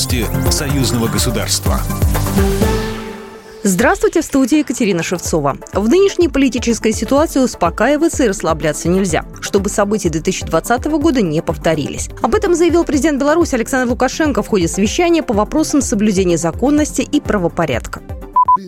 Новости союзного государства. Здравствуйте, в студии Екатерина Шевцова. В нынешней политической ситуации успокаиваться и расслабляться нельзя, чтобы события 2020 года не повторились. Об этом заявил президент Беларуси Александр Лукашенко в ходе совещания по вопросам соблюдения законности и правопорядка.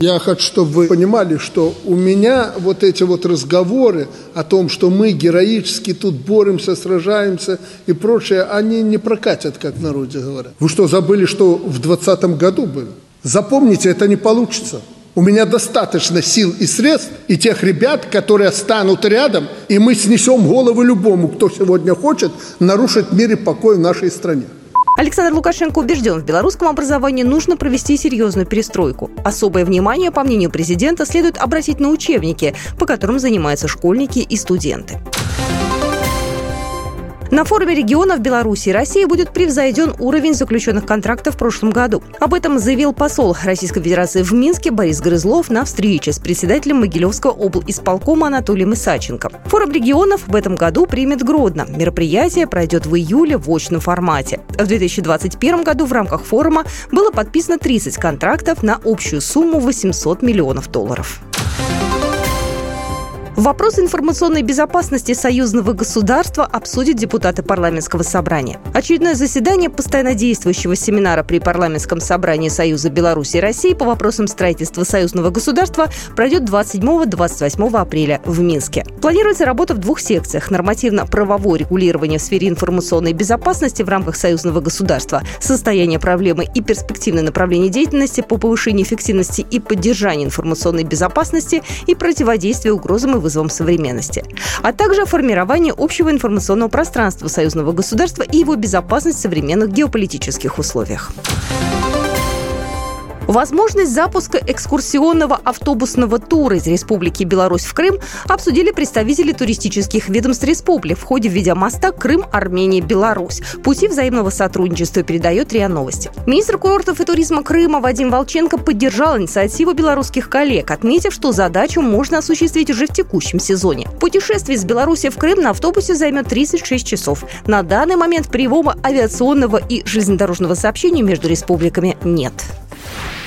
Я хочу, чтобы вы понимали, что у меня вот эти вот разговоры о том, что мы героически тут боремся, сражаемся и прочее, они не прокатят, как в народе говорят. Вы что, забыли, что в 2020 году было? Запомните, это не получится. У меня достаточно сил и средств, и тех ребят, которые станут рядом, и мы снесем головы любому, кто сегодня хочет нарушить мир и покой в нашей стране. Александр Лукашенко убежден, в белорусском образовании нужно провести серьезную перестройку. Особое внимание, по мнению президента, следует обратить на учебники, по которым занимаются школьники и студенты. На форуме регионов Беларуси и России будет превзойден уровень заключенных контрактов в прошлом году. Об этом заявил посол Российской Федерации в Минске Борис Грызлов на встрече с председателем Могилевского обл. исполкома Анатолием Исаченко. Форум регионов в этом году примет Гродно. Мероприятие пройдет в июле в очном формате. В 2021 году в рамках форума было подписано 30 контрактов на общую сумму 800 миллионов долларов. Вопрос информационной безопасности союзного государства обсудят депутаты парламентского собрания. Очередное заседание постоянно действующего семинара при парламентском собрании Союза Беларуси и России по вопросам строительства союзного государства пройдет 27-28 апреля в Минске. Планируется работа в двух секциях – нормативно-правовое регулирование в сфере информационной безопасности в рамках союзного государства, состояние проблемы и перспективное направление деятельности по повышению эффективности и поддержанию информационной безопасности и противодействию угрозам и вызовам современности, а также формирование общего информационного пространства союзного государства и его безопасность в современных геополитических условиях. Возможность запуска экскурсионного автобусного тура из Республики Беларусь в Крым обсудили представители туристических ведомств республик в ходе видеомоста Крым, Армения, Беларусь. Пути взаимного сотрудничества передает РИА Новости. Министр курортов и туризма Крыма Вадим Волченко поддержал инициативу белорусских коллег, отметив, что задачу можно осуществить уже в текущем сезоне. Путешествие из Беларуси в Крым на автобусе займет 36 часов. На данный момент прямого авиационного и железнодорожного сообщения между республиками нет.